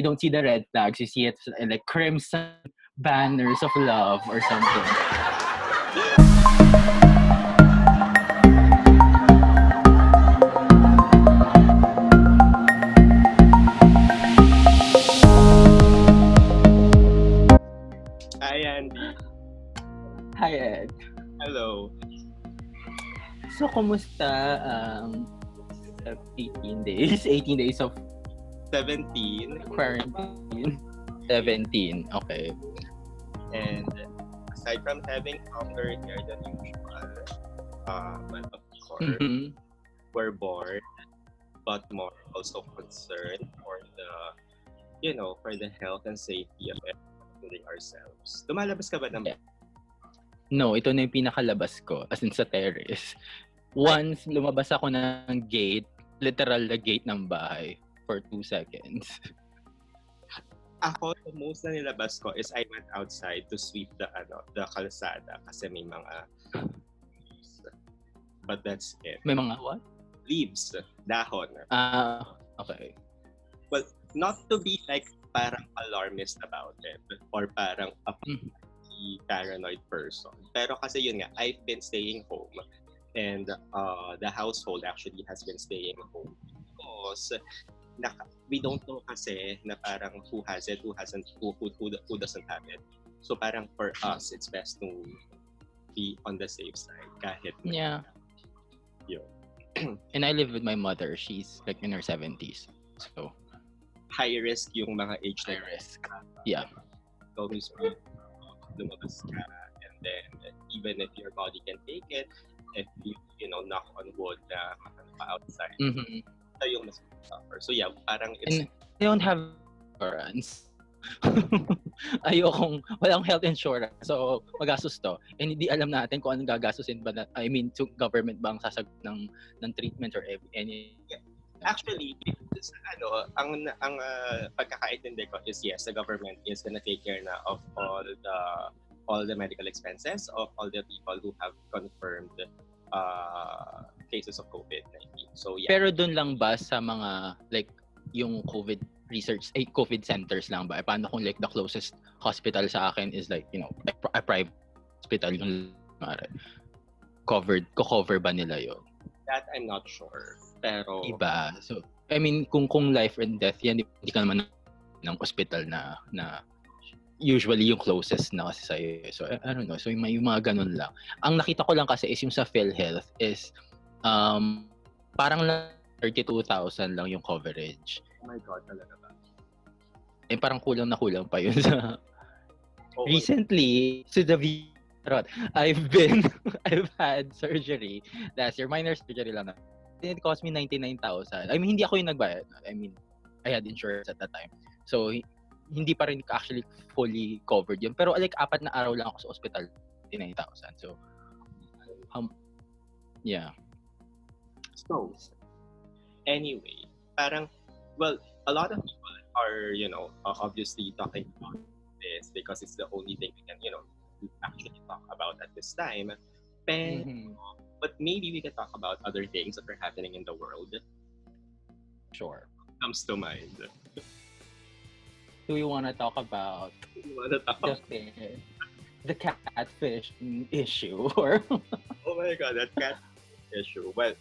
you don't see the red flags, you see it uh, like crimson banners of love or something. Hi, Andy. Hi, Ed. Hello. So, kumusta? Um, 18 days? 18 days of 17. quarantine? 17. Okay. And aside from having longer hair than usual, uh, but of course, Mhm. we're bored, but more also concerned for the, you know, for the health and safety of everyone, including ourselves. Lumalabas ka ba ng Yeah. No, ito na yung pinakalabas ko. As in sa terrace. Once lumabas ako ng gate, literal na gate ng bahay for two seconds. Ako, the most na nilabas ko is I went outside to sweep the ano, the kalsada kasi may mga leaves. But that's it. May mga what? Leaves, dahon. Ah, okay. Not to be like parang alarmist about it or parang a Mhm. paranoid person. Pero kasi yun nga, I've been staying home and uh, the household actually has been staying home because naka, we don't know kasi na parang who has it, who hasn't, who, who, who, who doesn't have it. So parang for us, it's best to be on the safe side kahit na Yeah. Yun. And I live with my mother. She's like in her 70s. So, high risk yung mga age na high risk. Yeah. ikaw mismo lumabas ka and then even if your body can take it if you you know knock on wood na makano pa outside Mhm. Ito yung mas suffer so yeah parang it's And I don't have insurance. Ayokong, walang health insurance. So, magastos to. And hindi alam natin kung anong gagastusin ba na, I mean, to government ba ang sasagot ng, ng treatment or any... actually sa ano ang ang uh, pagkakaintindi ko is yes the government is gonna take care na of all the all the medical expenses of all the people who have confirmed uh, cases of COVID-19 so yeah Pero doon lang ba sa mga, like, yung COVID research, ay, COVID centers lang ba? Eh, paano kung like the closest hospital sa akin is like, you know, a, a private hospital yung mare. Covered, ko-cover ba nila yun? that I'm not sure pero Iba. So, I mean, kung kung life and death yan, hindi ka naman ng hospital na na usually yung closest na kasi sa'yo. eh. So, I, I don't know. So, yung, yung mga ganun lang. Ang nakita ko lang kasi is yung sa PhilHealth is um, parang lang 32,000 lang yung coverage. oh my god talaga ba Eh, parang kulang na kulang pa yun sa... Recently, to the Charot. I've been, I've had surgery last year. Minor surgery lang na. It cost me 99,000. I mean, hindi ako yung nagbayad. I mean, I had insurance at that time. So, hi- hindi pa rin actually fully covered yun. Pero like, apat na araw lang ako sa hospital. 99,000. So, um, yeah. So, anyway, parang, well, a lot of people are, you know, obviously talking about this because it's the only thing we can, you know, actually talk about at this time. Pero, Mhm. but maybe we can talk about other things that are happening in the world. Sure. Comes to mind. Do we want to talk about talk? the, the catfish issue? Or Oh my god, that catfish issue. Well,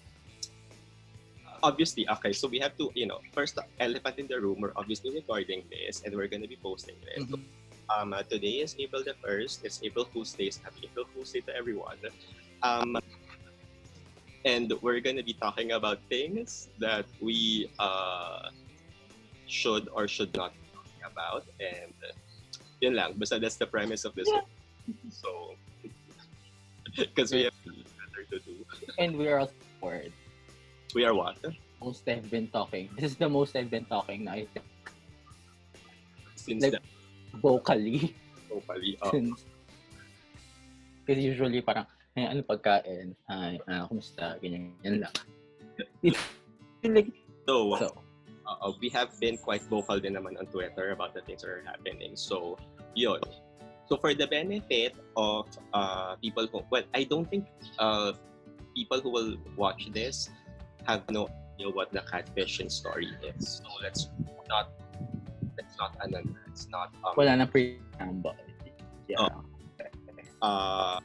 obviously, okay, so we have to, you know, first elephant in the room, we're obviously recording this and we're gonna be posting this. Mhm. Um, uh, today is April the 1st. It's April Fool's Day. Happy April Fool's Day to everyone. Um, and we're going to be talking about things that we uh, should or should not be talking about. And uh, yun lang. Basta that's the premise of this. Yeah. So, because we have better to do. and we are all bored. We are what? Most I've been talking. This is the most I've been talking now, I think. Since Like- vocally. Uh, since. Kasi usually parang ay, ano pagkain? Ay ah, kumusta? Ganyan yan lang. Like so, so. uh, we have been quite vocal din naman on Twitter about the things that are happening. So, yun. So, for the benefit of uh, people who, well, I don't think uh, people who will watch this have no idea what the catfishing story is. So, let's not it's not ano, it's not um, Wala na preamble. Yeah. Oh. uh,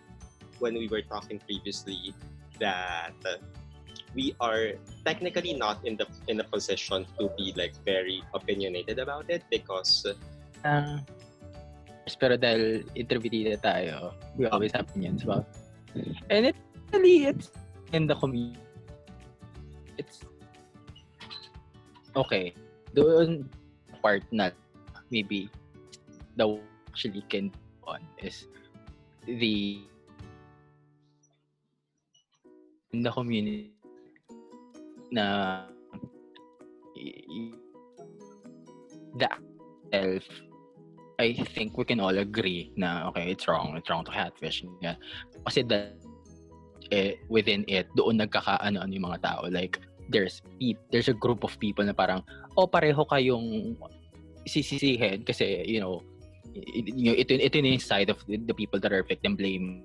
when we were talking previously that uh, we are technically not in the in a position to be like very opinionated about it because Uh, pero dahil interviewee tayo, we always have opinions about And it really, it's in the community. It's okay. Doon part na maybe the actually can on is the in the community na the self I think we can all agree na okay it's wrong it's wrong to catfish yeah. kasi that eh, within it doon nagkakaano ano yung mga tao. Like there's there's a group of people na parang oh pareho kayong sisisihin kasi you know i- i- ito ito yung side of the, the people that are victim blame.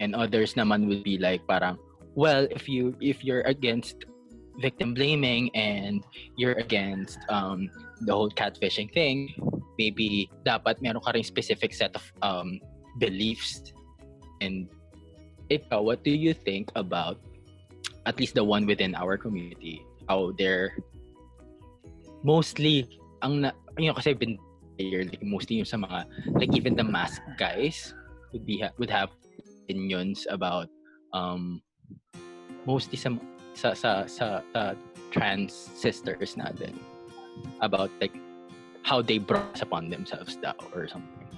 And others naman will be like parang well if you if you're against victim blaming and you're against um the whole catfishing thing maybe dapat meron ka ring specific set of um beliefs and ikaw what do you think about at least the one within our community how they're mostly ang na, yun kasi been here like mostly yung sa mga like even the mask guys would be would have opinions about um mostly sa sa sa sa, sa trans sisters natin about like how they brought upon themselves daw or something.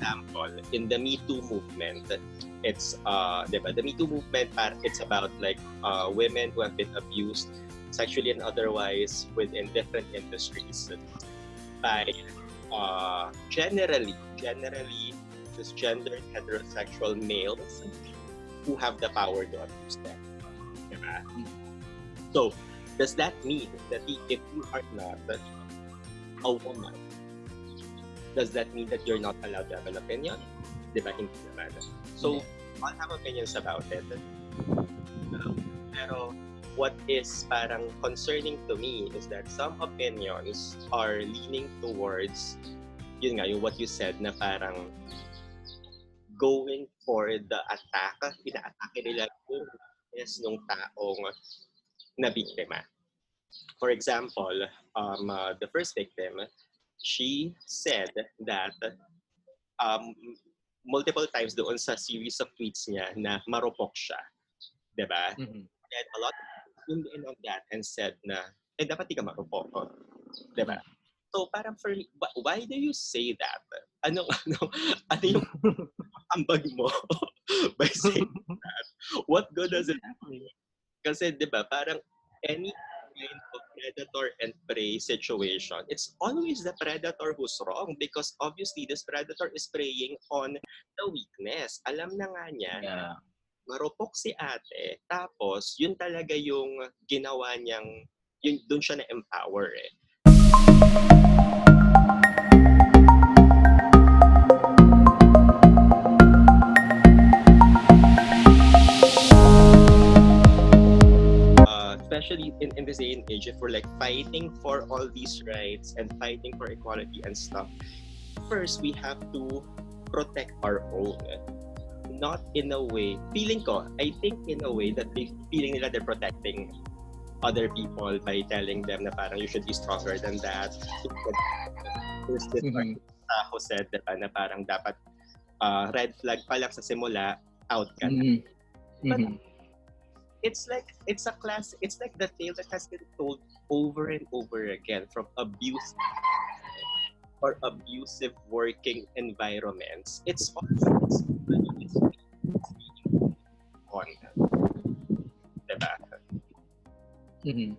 Example, in the Me Too movement, it's uh, diba? The Me Too movement, it's about like uh, women who have been abused sexually and otherwise within different industries by uh, generally, generally cisgendered heterosexual males who have the power to abuse them. Diba? So, does that mean that if you are not a woman, does that mean that you're not allowed to have an opinion? Diba? Hindi naman. So, I'll have opinions about it. Uh, Pero, what is parang concerning to me is that some opinions are leaning towards, yun nga, yung what you said na parang going for the attack, ina-atake nila yung is nung taong na biktima. For example, um, uh, the first victim, she said that um, multiple times doon sa series of tweets niya na marupok siya. Diba? Mm-hmm. And a lot of tuned in on that and said na, eh, dapat di ka marupok. Diba? So, parang for, wh- why do you say that? Ano, ano, ano yung ambag mo by saying that? What good does it kasi 'di ba parang any kind of predator and prey situation. It's always the predator who's wrong because obviously this predator is preying on the weakness. Alam na nga niya na Yeah. marupok si ate tapos yun talaga yung ginawa niyang yun doon siya na empower eh especially in, in this day and age, if we're like fighting for all these rights and fighting for equality and stuff, first we have to protect our own. Not in a way, feeling ko, I think in a way that they feeling nila they're protecting other people by telling them na parang you should be stronger than that. There's this Mhm. Taho said diba, na parang dapat uh, red flag pa lang sa simula, out ka na Mhm. Mhm. It's like it's a class it's like the tale that has been told over and over again from abuse or abusive working environments it's on? Mhm.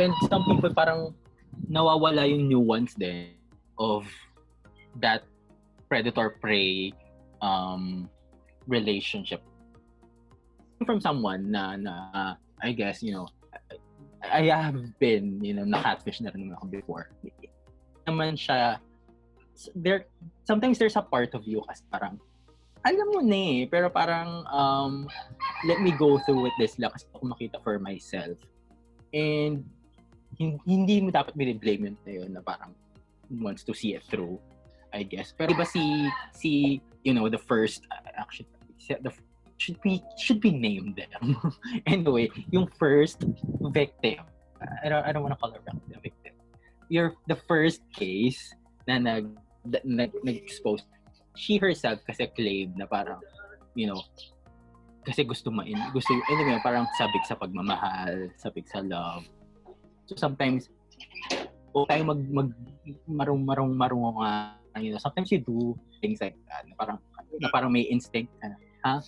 And some people parang nawawala yung nuance din of that predator-prey um, relationship from someone na, na uh, I guess, you know, I, I have been, you know, na-catfish na rin ako before. Naman siya, there, sometimes there's a part of you kasi parang, alam mo na eh, pero parang, um, let me go through with this lang kasi ako makita for myself. And hin- hindi mo dapat biniblame yun na yun na parang wants to see it through, I guess. Pero iba si, si, you know, the first, uh, actually, the should we should we name them? Anyway yung first victim I don't, I don't want to call her the victim. Your the first case na nag na, nag, nag-expose she herself kasi claimed na parang you know kasi gusto ma gusto anyway parang sabik sa pagmamahal sabik sa love. So sometimes o tayo mag mag marung marung marung uh, you know sometimes you do things like that na parang na parang may instinct na, ha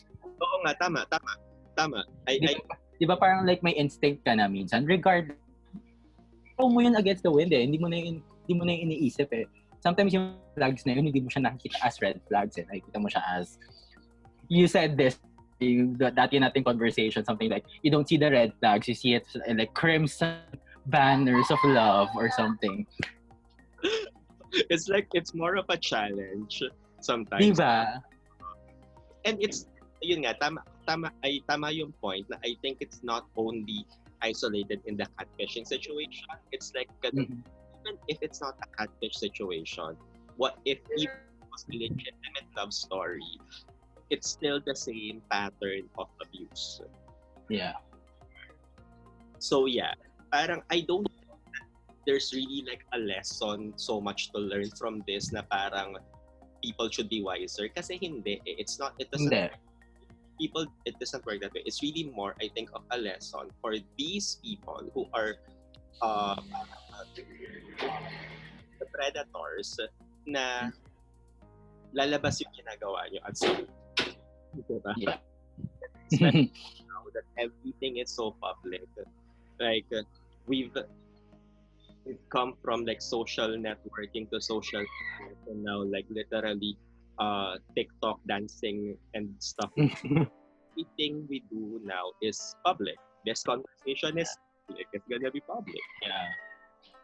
Oo nga, tama, tama. Tama. I, Di I, di ba parang like may instinct ka na minsan regard throw mo yun against the wind eh hindi mo na yun hindi mo na yun iniisip eh sometimes yung flags na yun hindi mo siya nakikita as red flags eh nakikita mo siya as you said this yung dati nating conversation something like you don't see the red flags you see it like crimson banners of love or something it's like, it's more of a challenge sometimes. di ba And it's, yun nga, tama, tama, ay, tama yung point na I think it's not only isolated in the catfishing situation. It's like, Mhm. even if it's not a catfish situation, what if it was a legitimate love story, it's still the same pattern of abuse. yeah So yeah, parang I don't there's really like a lesson so much to learn from this na parang people should be wiser kasi hindi eh. it's not it doesn't hindi people it doesn't work that way it's really more i think of a lesson for these people who are uh, the predators na lalabas yung ginagawa nyo at diba? Yeah. Now that everything is so public like we've we've come from like social networking to social and now like literally uh TikTok dancing and stuff everything we do now is public. This conversation is public. It's gonna be public. Yeah.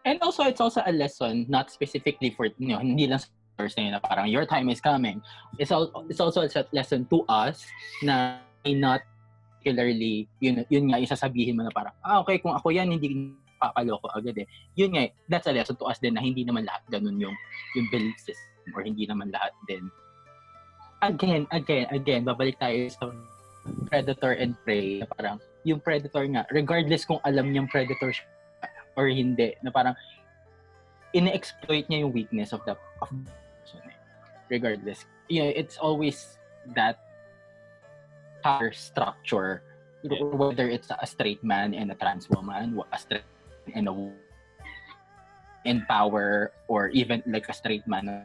And also, it's also a lesson, not specifically for, you know, hindi lang sa person na parang your time is coming. It's, al- it's also a lesson to us na may not particularly, yun, yun nga, isasabihin mo na parang, ah, okay, kung ako yan, hindi papaloko agad eh. Yun nga, that's a lesson to us din na hindi naman lahat ganun yung, yung belief system or hindi naman lahat din. Again, again, again, babalik tayo sa predator and prey na parang yung predator nga, regardless kung alam niyang predator siya or hindi, na parang ine-exploit niya yung weakness of the of the person. eh. Regardless. Yeah, it's always that power structure whether it's a straight man and a trans woman, a straight and a woman in power or even like a straight man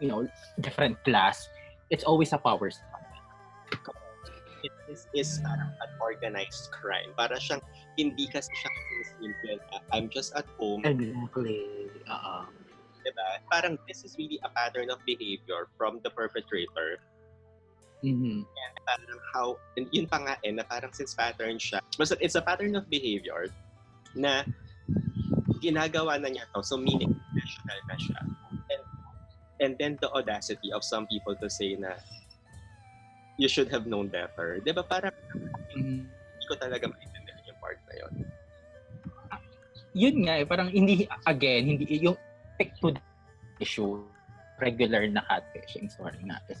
you know, different class, it's always a power structure. It is, is parang an organized crime. Para siyang, hindi kasi siya simple. na, I'm just at home, Exactly. Uh, diba? Parang this is really a pattern of behavior from the perpetrator. mm Parang how, and yun pa nga eh, na parang since pattern siya, basta it's a pattern of behavior na ginagawa na niya to. So meaning, professional na siya. And, then the audacity of some people to say na you should have known better. Di ba parang hindi ko talaga maintindihan yung part na yun. Yun nga eh, parang hindi, again, hindi, yung pick to the issue, regular na catfishing story nga is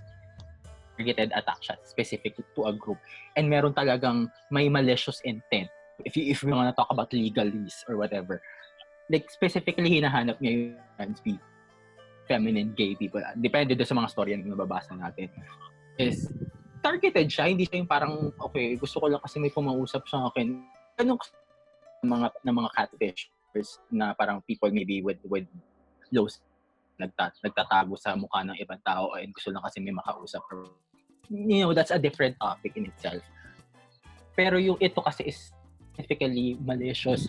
targeted attack siya specific to a group. And meron talagang may malicious intent. If you, if we wanna talk about legalese or whatever, like specifically hinahanap niya yung trans people, feminine, gay people. Depende doon sa mga story na nababasa natin. Is targeted siya, hindi siya yung parang, okay, gusto ko lang kasi may pumausap sa akin. Ganun kasi ng mga ng mga catfishers na parang people maybe with with low s- nagta, nagtatago sa mukha ng ibang tao and gusto lang kasi may makausap you know that's a different topic in itself pero yung ito kasi is specifically malicious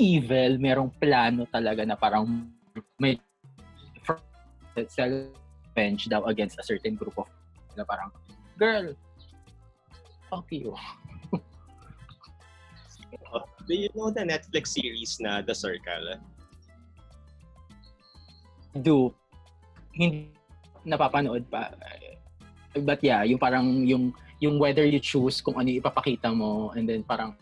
evil merong plano talaga na parang may self revenge daw against a certain group of na parang girl fuck you Do you know the Netflix series na The Circle? do hindi napapanood pa but yeah yung parang yung yung whether you choose kung ano ipapakita mo and then parang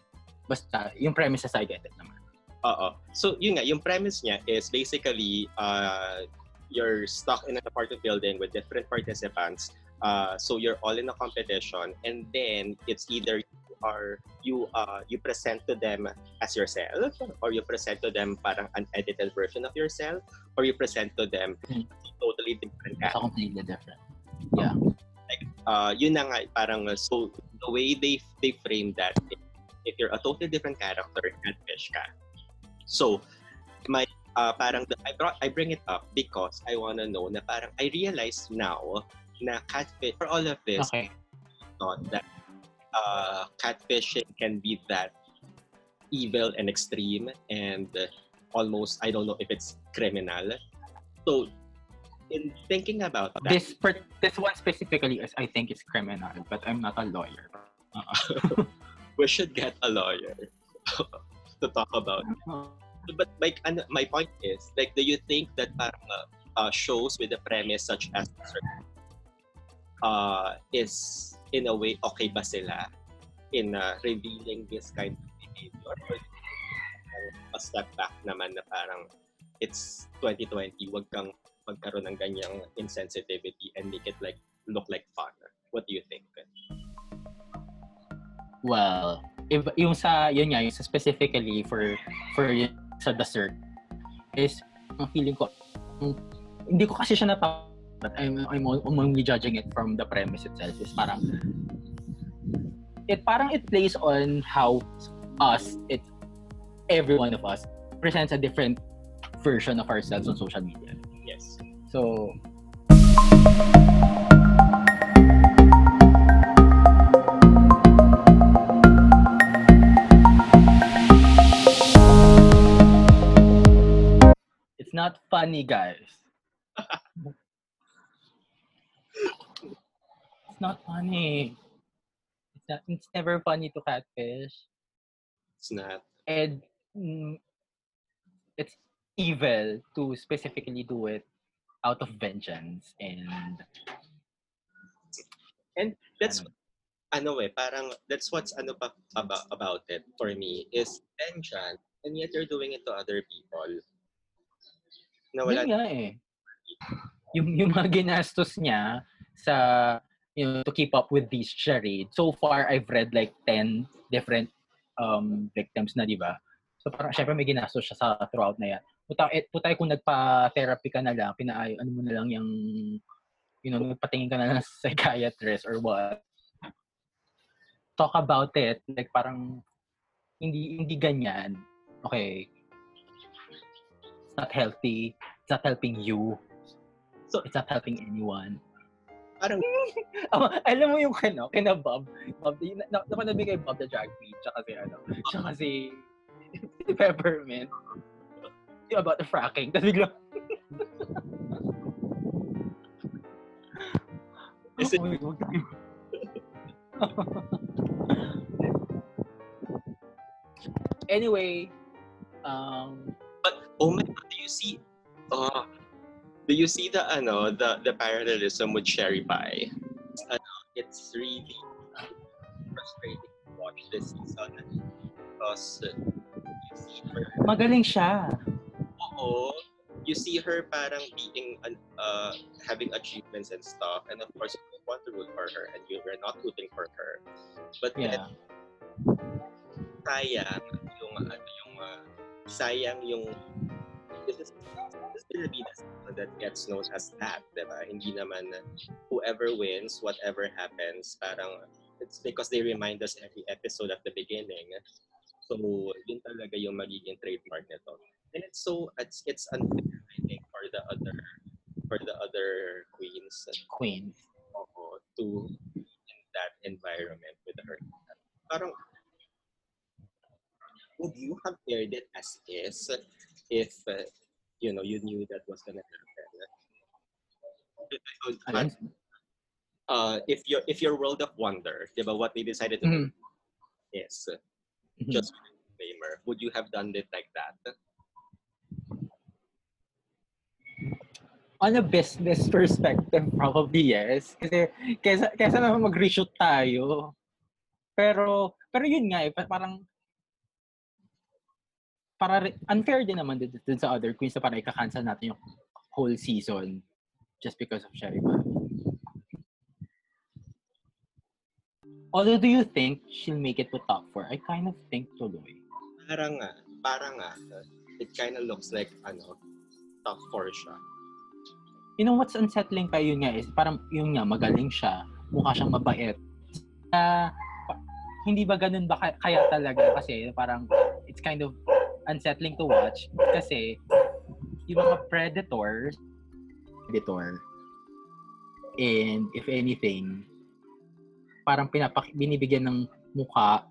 basta yung premise I get it naman Oo. So, yun nga, yung premise niya is basically, uh, you're stuck in an apartment building with different participants. Uh, so you're all in a competition, and then it's either you are you uh you present to them as yourself, or you present to them parang an edited version of yourself, or you present to them Hmm. totally different completely different. Uh, yun na nga, parang uh, so the way they they frame that, if you're a totally different character, catfish ka. So my uh, parang the, I brought I bring it up because I wanna know na parang I realize now na catfish for all of this Okay. thought that uh, catfishing can be that evil and extreme and uh, almost I don't know if it's criminal. So in thinking about that, This per- this one specifically is I think is criminal, but I'm not a lawyer. Uh-uh. we should get a lawyer to talk about. But my ano, my point is like, do you think that parang uh, uh, shows with a premise such as uh, is in a way okay ba sila in uh, revealing this kind of behavior? Or uh, a step back naman na parang it's 2020, wag kang magkaroon ng ganyang insensitivity and make it like look like fun. What do you think? Well, if yung sa yun nga, yung sa specifically for for yun sa dessert is ang feeling ko hindi ko kasi siya napa but I'm, I'm I'm only judging it from the premise itself is parang it parang it plays on how us it every one of us presents a different version of ourselves on social media. Yes. So not funny, guys. it's not funny. It's not, it's never funny to catfish. It's not. And mm, it's evil to specifically do it out of vengeance and and That's ano, ano eh, parang that's what's ano pa about, about it for me is vengeance and yet you're doing it to other people. Na wala yun nga eh. Yung, yung mga ginastos niya sa you know, to keep up with these charades. So far, I've read like 10 different um, victims na, di ba? So parang syempre may ginastos siya sa throughout na yan. Puta, eh, putay kung nagpa-therapy ka na lang, pinaayo, ano mo na lang yung, you know, nagpatingin ka na lang sa psychiatrist or what. Talk about it. Like parang, hindi, hindi ganyan. Okay. It's not healthy. It's not helping you. So- it's not helping anyone. Parang Oh, alam mo yung ano, kina Bob, Bob, yung, na, na, na, kay Bob the Drag Queen, tsaka si ano, tsaka si, si Peppermint. Yung about the fracking. Tapos bigla, Is it- Oh, anyway, um, oh my god, do you see oh do you see the ano the the parallelism with Cherry Pie? Ano, it's really frustrating to watch this season because you see her magaling siya. oo, you see her parang being uh, having achievements and stuff and of course you don't want to root for her and you're not rooting for her but then Yeah. sayang yung ano yung uh, sayang yung this is this Pilipinas that gets known as that, diba? Hindi naman whoever wins, whatever happens, parang it's because they remind us every episode at the beginning. So, yun talaga yung magiging trademark nito. And it's so, it's, it's unfair, I think, for the other for the other queens Queen. oo, to be in that environment with her. Parang, would you have aired it as is if, uh, you know, you knew that was gonna happen? Alin? Uh, if your if your world of wonder, diba, what they decided to do Mhm. is uh, Mhm. just a disclaimer, would you have done it like that? on a business perspective, probably yes. Kasi, kesa, kesa naman mag-reshoot tayo. Pero, pero yun nga eh, parang, para unfair din naman dun, dun sa other queens na parang ika-cancel natin yung whole season just because of Sherry Pie. Although, do you think she'll make it to top four? I kind of think tuloy. Parang nga, parang nga, it kind of looks like, ano, top four siya. You know what's unsettling pa yun nga is parang yung nga magaling siya, mukha siyang mabait. Pa- hindi ba ganun ba kaya talaga kasi parang it's kind of unsettling to watch kasi yung mga predators predator. And if anything parang pinapak binibigyan ng mukha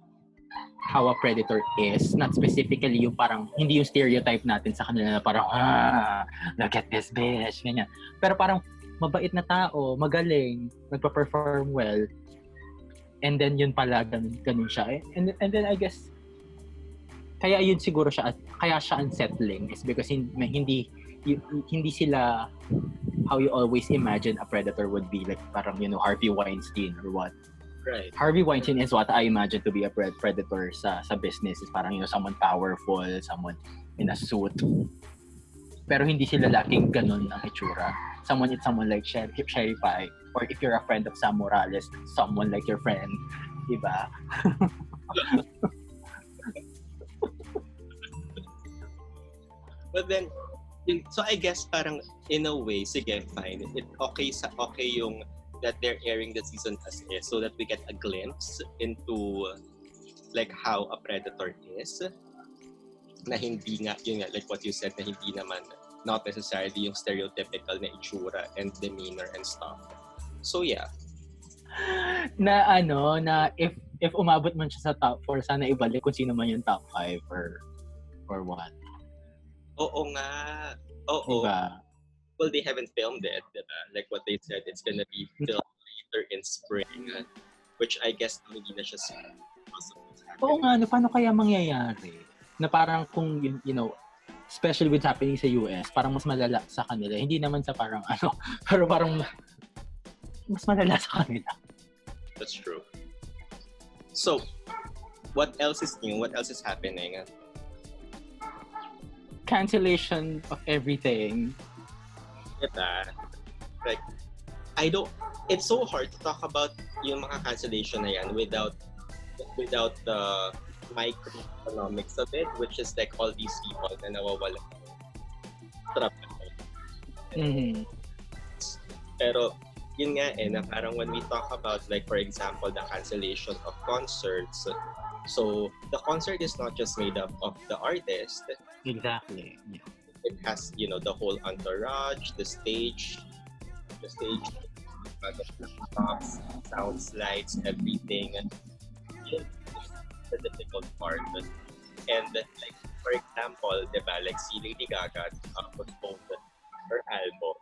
how a predator is. Not specifically yung parang hindi yung stereotype natin sa kanila na parang ah look at this bitch ganyan. Pero parang mabait na tao magaling nagpa-perform well and then yun pala ganun, ganun siya. And, and then I guess kaya yun siguro siya kaya siya unsettling is because hindi hindi, sila how you always imagine a predator would be like parang you know Harvey Weinstein or what. Right. Harvey Weinstein is what I imagine to be a pred- predator sa sa business is parang you know someone powerful someone in a suit. Pero hindi sila laging ganun ang itsura. Someone it's someone like Sherry, Sherry Pie or if you're a friend of Sam Morales someone like your friend diba But then, yun, so I guess parang in a way, sige, fine. It okay sa okay yung that they're airing the season as is so that we get a glimpse into like how a predator is na hindi nga yun nga like what you said na hindi naman not necessarily yung stereotypical na itsura and demeanor and stuff. So yeah, na ano na if if umabot man siya sa top 4 sana ibalik kung sino man yung top 5 or or what oo nga. Oo. diba Well, they haven't filmed it, diba? Like what they said, it's gonna be filmed later in spring, which I guess hindi na siya happen. Oo nga, no, paano kaya mangyayari? Na parang kung, you, you know, especially with happening sa US, parang mas malala sa kanila. Hindi naman sa parang ano, pero parang mas malala sa kanila. That's true. So, what else is new? What else is happening? Cancellation of everything. Diba? Like, I don't, it's so hard to talk about yung mga cancellation na yan without without the microeconomics of it, which is like all these people na nawawala trabaho. Mhm. Pero yun nga eh, na parang when we talk about like for example the cancellation of concerts, so the concert is not just made up of the artist, Exactly. Yeah. it has you know the whole entourage, the stage, the stage, the props, sound slides, everything. Is the difficult part. And like for example, diba, like si Lady Gaga uh, postponed her album.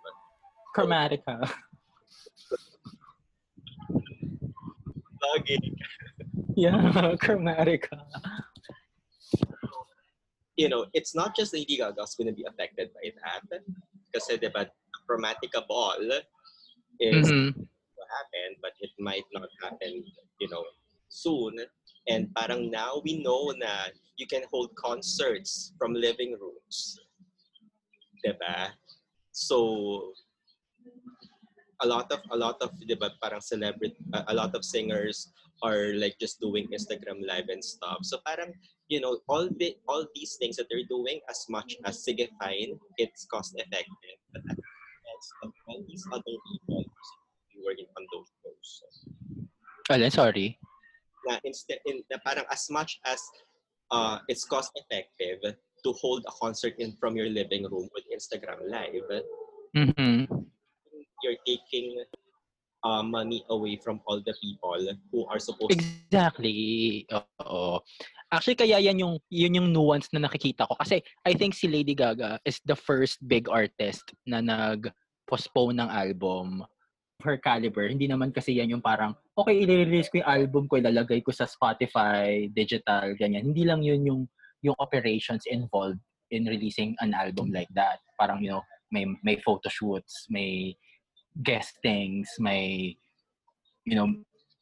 Chromatica. Lagi. Yeah, Chromatica. you know, it's not just Lady Gaga's going to be affected by that. Kasi, di ba, Chromatica Ball is Mhm. to happen, but it might not happen, you know, soon. And parang now we know na you can hold concerts from living rooms. Diba? So, a lot of, a lot of, diba, parang celebrity, a lot of singers are like just doing Instagram live and stuff. So parang, you know, all the all these things that they're doing as much as sige fine, it's cost effective. But at the all these other people who were in on those shows. Alin, sorry. Na instead in na parang as much as uh, it's cost effective to hold a concert in from your living room with Instagram live, Mhm. you're taking uh, money away from all the people who are supposed Exactly. Oo. Actually, kaya yan yung, yun yung nuance na nakikita ko. Kasi I think si Lady Gaga is the first big artist na nag-postpone ng album her caliber. Hindi naman kasi yan yung parang, okay, i-release ko yung album ko, ilalagay ko sa Spotify, digital, ganyan. Hindi lang yun yung, yung operations involved in releasing an album like that. Parang, you know, may, may photo shoots, may guestings, may, you know,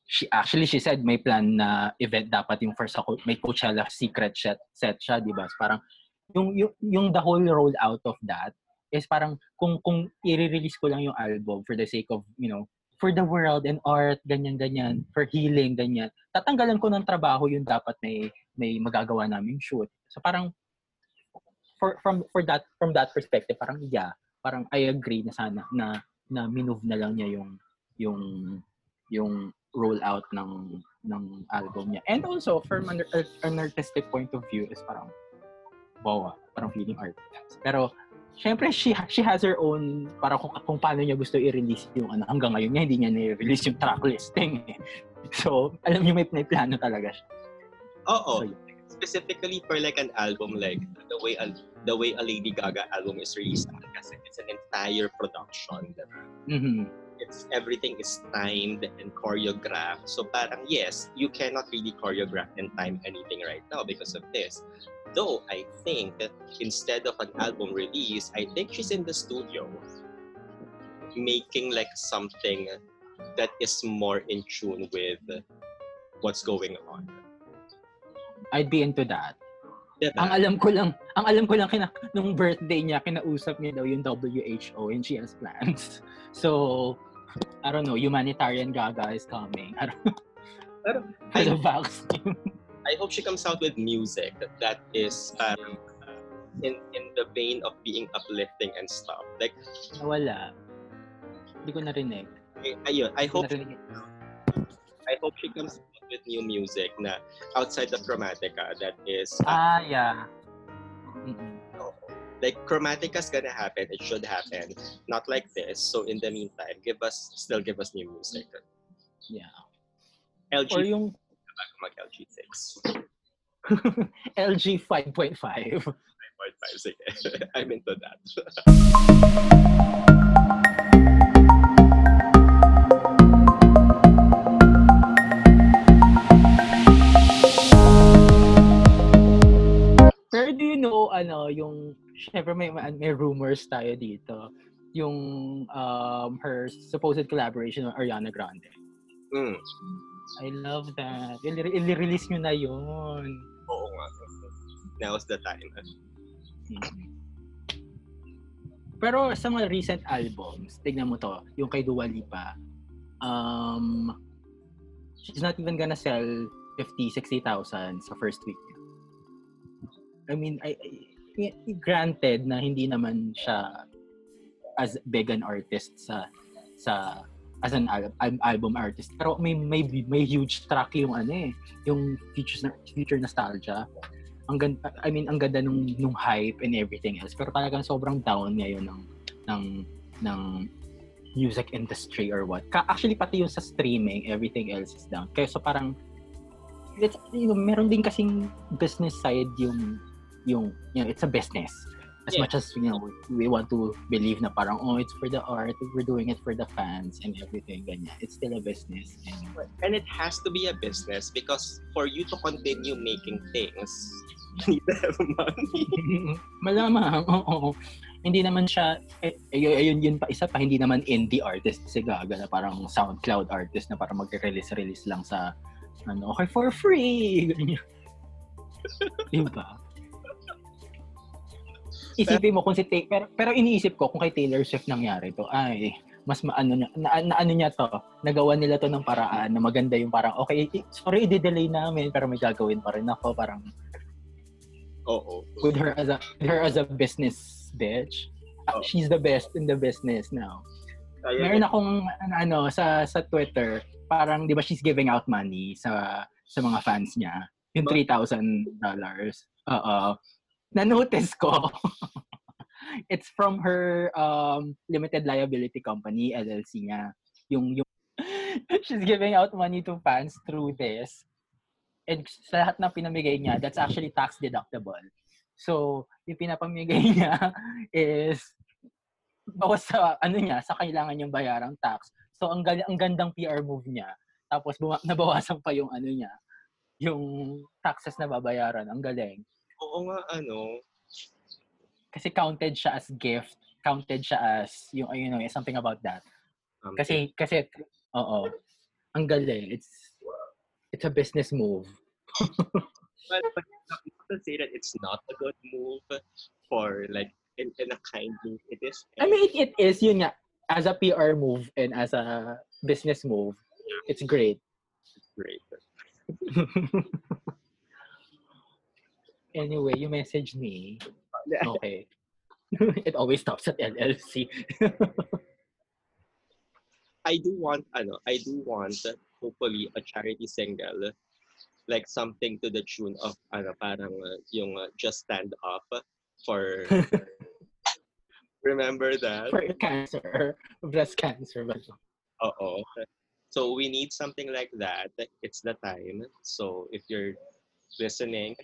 she actually she said may plan na event dapat yung first ako may Coachella secret set set siya di ba parang yung, yung, yung the whole rollout of that is parang kung kung i-release ko lang yung album for the sake of, you know, for the world and art, ganyan-ganyan, for healing, ganyan. Tatanggalan ko ng trabaho yung dapat may may magagawa naming shoot. So parang for from for that from that perspective, parang yeah, parang I agree na sana na na minove na lang niya yung yung yung rollout ng ng album niya. And also from an, an artistic point of view is parang wow, parang feeling art. Pero syempre she she has her own para kung, kung paano niya gusto i-release yung ano hanggang ngayon niya hindi niya ni-release yung track listing eh. So, alam niyo may, may plano talaga siya. Oo. So, Specifically for like an album like the way a, the way a Lady Gaga album is released kasi it's an entire production. mhm. It's everything is timed and choreographed. So parang yes, you cannot really choreograph and time anything right now because of this. Though I think that instead of an album release, I think she's in the studio making like something that is more in tune with what's going on. I'd be into that. Diba? Ang alam ko lang, ang alam ko lang kina nung birthday niya kinausap niya daw yung WHO and she has plans. So, I don't know, humanitarian gaga is coming. I don't know. Pero, I, the vaccine. I hope she comes out with music that is parang uh, in in the vein of being uplifting and stuff. Like, Wala. Hindi ko narinig. eh, ayun, I hope. I hope she comes with new music na outside the Chromatica that is uh, Ah, yeah. Mm-mm. like Chromatica's gonna happen. It should happen. Not like this. So in the meantime, give us still give us new music. Yeah. LG Or yung mag LG 6. LG 5.5. 5.5 sige. I'm into that. know, ano, yung, syempre may, may rumors tayo dito, yung um, her supposed collaboration with Ariana Grande. Mm. I love that. I-release nyo na yun. Oo nga. Now's the time. Mhm. Pero sa mga recent albums, tignan mo to, yung kay Dua Lipa, um, she's not even gonna sell 50, 60,000 sa first week. I mean, I, I- granted na hindi naman siya as big an artist sa sa as an al- al- album artist pero may may may huge track yung ano eh yung features na future nostalgia ang ganda, I mean, ang ganda nung, nung hype and everything else. Pero talagang sobrang down ngayon ng, ng, ng music industry or what. Ka, actually, pati yung sa streaming, everything else is down. Kaya so parang, it's, you know, meron din kasing business side yung, yung, you know, it's a business. As Yeah. much as, you know, we want to believe na parang, oh, it's for the art, we're doing it for the fans and everything, ganyan. It's still a business. And, And it has to be a business because for you to continue making things, you need to have money. Malamang, oo. Hindi naman siya, eh, ay- ayun yun pa, isa pa, hindi naman indie artist si Gaga na parang SoundCloud artist na parang mag-release-release lang sa, ano, okay, for free, ganyan. diba? Isipin mo kung si Taylor, pero, pero iniisip ko kung kay Taylor Swift nangyari to, ay, mas maano niya, na, na, ano niya to, nagawa nila to ng paraan na maganda yung parang, okay, sorry, i-delay namin, pero may gagawin pa rin ako, parang, Oo. with her as a with her as a business bitch. Oh. She's the best in the business now. Kaya Meron akong ano, ano sa sa Twitter, parang 'di ba she's giving out money sa sa mga fans niya. Yung $3,000 dollars. Oo. Na-notice ko. It's from her um limited liability company LLC niya. Yung yung she's giving out money to fans through this. And sa lahat ng pinamigay niya, that's actually tax deductible. So, yung pinapamigay niya is bawas sa ano niya, sa kailangan niyang bayarang tax. So, ang, ang gandang PR move niya. Tapos, buma- nabawasan pa yung ano niya, yung taxes na babayaran. Ang galing. Oo nga, ano, Kasi counted siya as gift. Counted siya as, yung, you know, something about that. um, Kasi, kasi, oo. Ang galing. It's, it's a business move. well, pag to say that it's not a good move for like in, in a kind move. It is. I mean, it, it is yun nga. As a PR move and as a business move, it's great. great. Anyway, you message me. Okay. it always stops at LLC. I do want, ano, I do want, hopefully, a charity single. Like something to the tune of, ano, parang uh, yung uh, Just Stand Up for... Remember that? For cancer. Breast cancer. Oo. So we need something like that. It's the time. So if you're listening,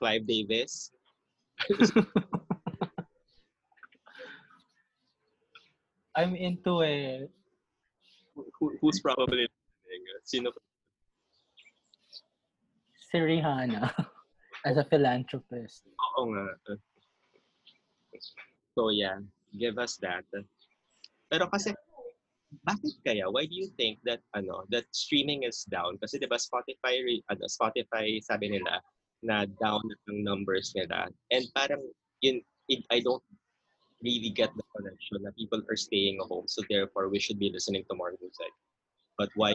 Clive Davis, I'm into it. who, who's probably listening? Sino? Si Rihanna. As a philanthropist. Oo nga. So yeah, give us that. Pero kasi, bakit kaya? Why do you think that ano that streaming is down? Kasi 'di ba Spotify ano Spotify sabi nila na down ang numbers nila. And parang yun it, I don't really get the connection that people are staying home so therefore we should be listening to more music. But why?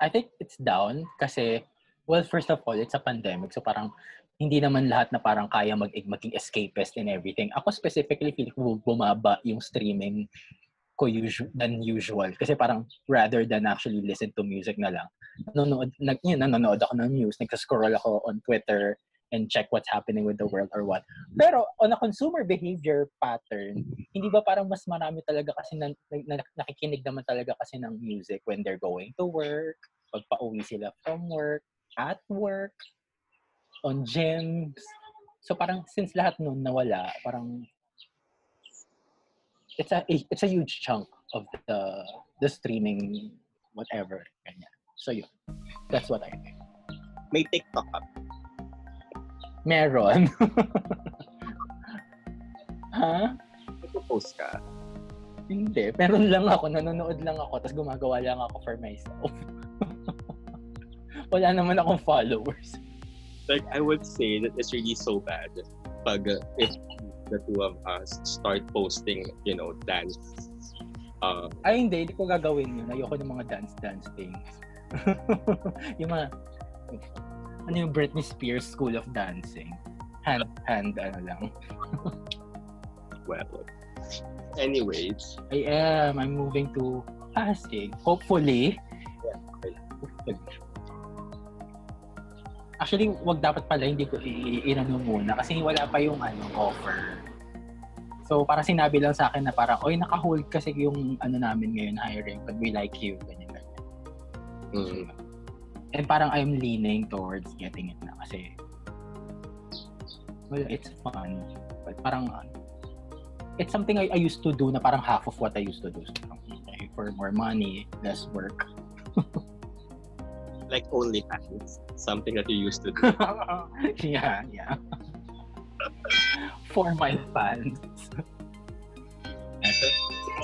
I think it's down kasi, well, first of all, it's a pandemic. So parang hindi naman lahat na parang kaya mag maging escapist and everything. Ako specifically feel ko bumaba yung streaming usual, than usual. Kasi parang rather than actually listen to music na lang, nanonood, nag, yun, nanonood ako ng news, nagsa-scroll ako on Twitter and check what's happening with the world or what. Pero on a consumer behavior pattern, hindi ba parang mas marami talaga kasi na, na, nakikinig naman talaga kasi ng music when they're going to work, pag pauwi sila from work, at work, on gyms. So parang since lahat nun nawala, parang it's a it's a huge chunk of the the streaming whatever ganyan. So yun. That's what I think. May TikTok up. Meron. ha? Post ka. Hindi. Meron lang ako. Nanonood lang ako. Tapos gumagawa lang ako for myself. Wala naman akong followers. Like I would say that it's really so bad pag uh, if the two of us start posting, you know, dance uh, Ay, hindi. Hindi ko gagawin yun. Ayoko ng mga dance-dance things. yung mga, ano yung Britney Spears School of Dancing. Hand, hand, ano lang. well. Anyways, I am. I'm moving to Pasig. Hopefully. Actually, wag dapat pala hindi ko i- i- inano muna kasi wala pa yung ano offer. So, parang sinabi lang sa akin na parang, oy, naka-hold kasi yung ano namin ngayon hiring, but we like you, ganyan, ganyan. mm, And parang I'm leaning towards getting it na kasi, well, it's fun. But parang, it's something I, I used to do na parang half of what I used to do. So, for more money, less work. like only fans, something that you used to do. yeah, yeah. for my fans.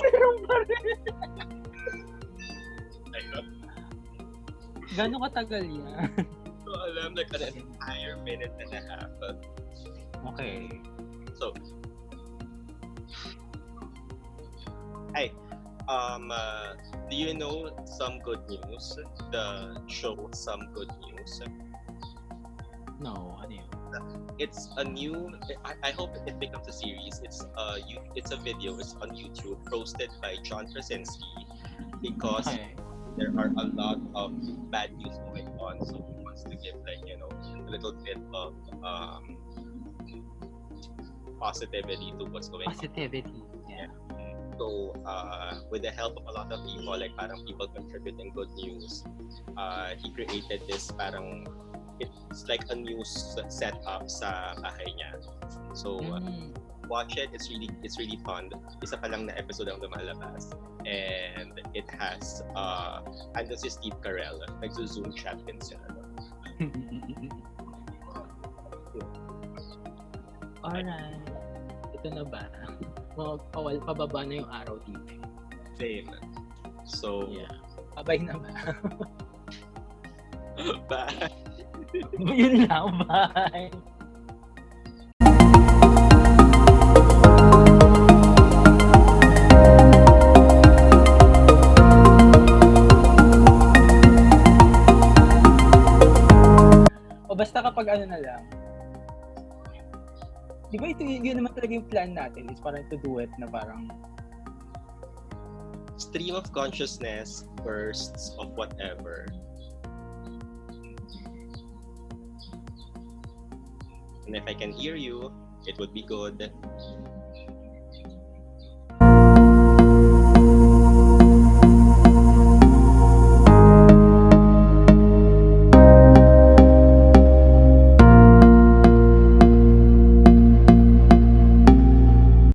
Meron pa rin. Gano'ng katagal yan? so alam like an entire minute and a half. Okay. So, hi. Um, uh, do you know some good news? The show Some Good News. No, ano yun? It's a new. I, I hope it becomes a series. It's uh, you. It's a video. It's on YouTube, posted by John Krasinski, because Okay. there are a lot of bad news going on. So he wants to give like you know a little bit of um, positivity to what's going on. Positivity. So uh, with the help of a lot of people, like parang people contributing good news, uh, he created this parang it's like a news setup sa bahay niya. So uh, Mm. watch it. It's really it's really fun. Isa pa lang na episode ang lumalabas. And it has uh andun si Steve Carell. Nagzo-zoom chat din siya. Alright. Ito na ba? Mga pawal, pababa na yung araw dito. Same. So Yeah. Abay na ba? bye. Yun lang, bye! O basta kapag ano na lang, di ba ito yun naman talaga yung plan natin is parang to do it na parang Stream of consciousness, bursts of whatever. And if I can hear you, it would be good.